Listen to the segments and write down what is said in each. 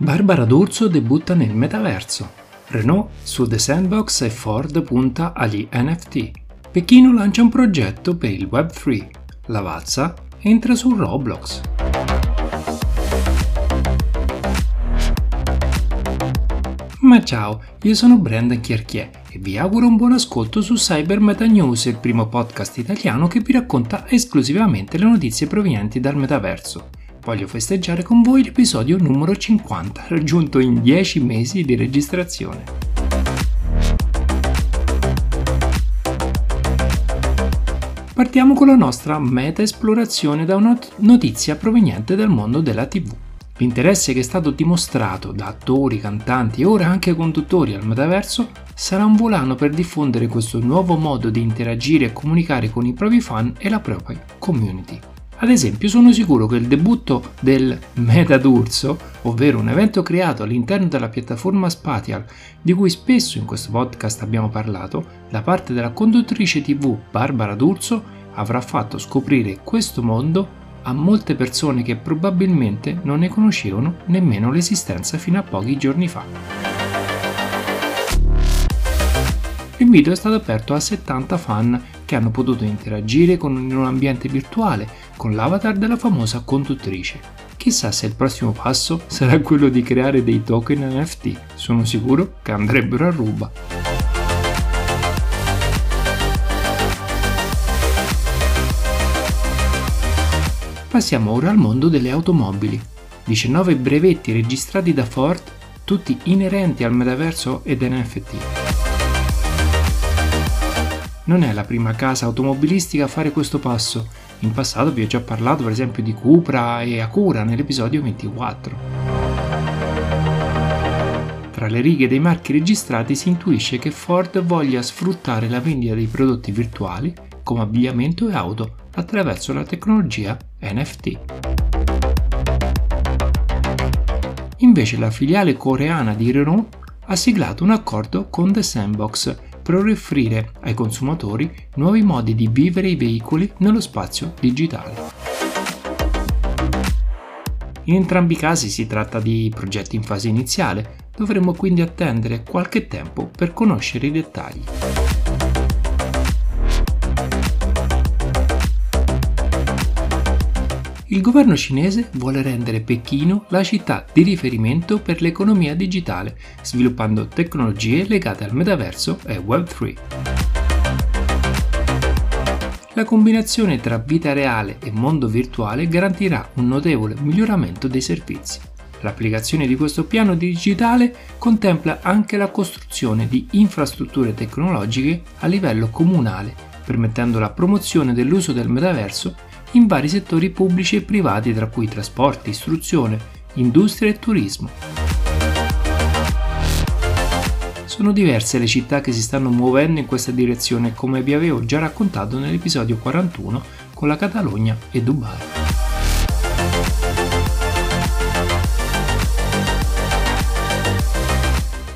Barbara D'Urso debutta nel metaverso. Renault su The Sandbox e Ford punta agli NFT. Pechino lancia un progetto per il Web3. Lavazza entra su Roblox. Ma ciao, io sono Brandon Chierchier e vi auguro un buon ascolto su Cyber Meta News, il primo podcast italiano che vi racconta esclusivamente le notizie provenienti dal metaverso. Voglio festeggiare con voi l'episodio numero 50, raggiunto in 10 mesi di registrazione. Partiamo con la nostra meta esplorazione da una notizia proveniente dal mondo della TV. L'interesse che è stato dimostrato da attori, cantanti e ora anche conduttori al metaverso sarà un volano per diffondere questo nuovo modo di interagire e comunicare con i propri fan e la propria community. Ad esempio, sono sicuro che il debutto del Meta d'Urso, ovvero un evento creato all'interno della piattaforma Spatial, di cui spesso in questo podcast abbiamo parlato, da parte della conduttrice TV Barbara D'Urso, avrà fatto scoprire questo mondo a molte persone che probabilmente non ne conoscevano nemmeno l'esistenza fino a pochi giorni fa. Il video è stato aperto a 70 fan che hanno potuto interagire con un ambiente virtuale con l'avatar della famosa conduttrice. Chissà se il prossimo passo sarà quello di creare dei token NFT, sono sicuro che andrebbero a ruba. Passiamo ora al mondo delle automobili. 19 brevetti registrati da Ford, tutti inerenti al metaverso ed NFT. Non è la prima casa automobilistica a fare questo passo. In passato vi ho già parlato per esempio di Cupra e Acura nell'episodio 24. Tra le righe dei marchi registrati si intuisce che Ford voglia sfruttare la vendita dei prodotti virtuali come abbigliamento e auto attraverso la tecnologia NFT. Invece la filiale coreana di Renault ha siglato un accordo con The Sandbox per offrire ai consumatori nuovi modi di vivere i veicoli nello spazio digitale. In entrambi i casi si tratta di progetti in fase iniziale, dovremo quindi attendere qualche tempo per conoscere i dettagli. Il governo cinese vuole rendere Pechino la città di riferimento per l'economia digitale, sviluppando tecnologie legate al metaverso e Web3. La combinazione tra vita reale e mondo virtuale garantirà un notevole miglioramento dei servizi. L'applicazione di questo piano digitale contempla anche la costruzione di infrastrutture tecnologiche a livello comunale, permettendo la promozione dell'uso del metaverso in vari settori pubblici e privati tra cui trasporti, istruzione, industria e turismo. Sono diverse le città che si stanno muovendo in questa direzione come vi avevo già raccontato nell'episodio 41 con la Catalogna e Dubai.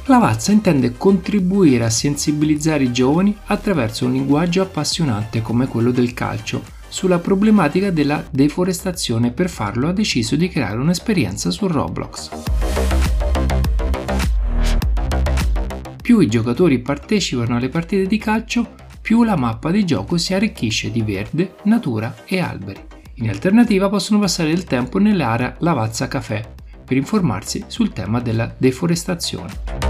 Lavazza intende contribuire a sensibilizzare i giovani attraverso un linguaggio appassionante come quello del calcio, sulla problematica della deforestazione e per farlo ha deciso di creare un'esperienza su Roblox. Più i giocatori partecipano alle partite di calcio, più la mappa di gioco si arricchisce di verde, natura e alberi. In alternativa possono passare del tempo nell'area Lavazza Café per informarsi sul tema della deforestazione.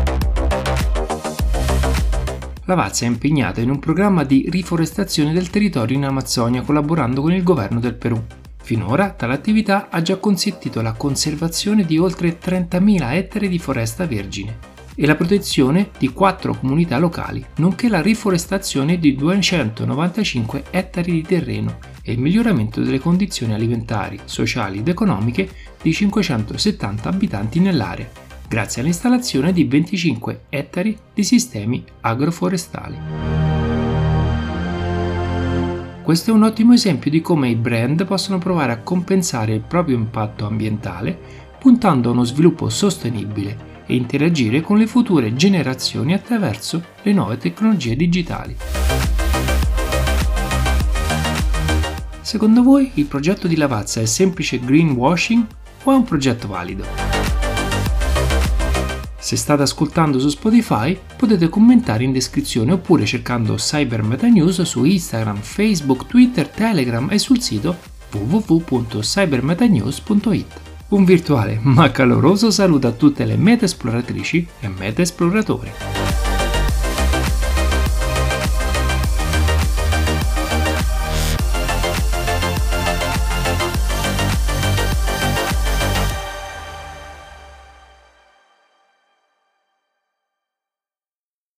Lavazza è impegnata in un programma di riforestazione del territorio in Amazzonia collaborando con il governo del Perù. Finora tale attività ha già consentito la conservazione di oltre 30.000 ettari di foresta vergine e la protezione di quattro comunità locali, nonché la riforestazione di 295 ettari di terreno e il miglioramento delle condizioni alimentari, sociali ed economiche di 570 abitanti nell'area, grazie all'installazione di 25 ettari di sistemi agroforestali. Questo è un ottimo esempio di come i brand possono provare a compensare il proprio impatto ambientale puntando a uno sviluppo sostenibile e interagire con le future generazioni attraverso le nuove tecnologie digitali. Secondo voi il progetto di Lavazza è semplice greenwashing o è un progetto valido? Se state ascoltando su Spotify potete commentare in descrizione oppure cercando Cyber Meta News su Instagram, Facebook, Twitter, Telegram e sul sito www.cybermetanews.it. Un virtuale ma caloroso saluto a tutte le meta esploratrici e meta esploratori.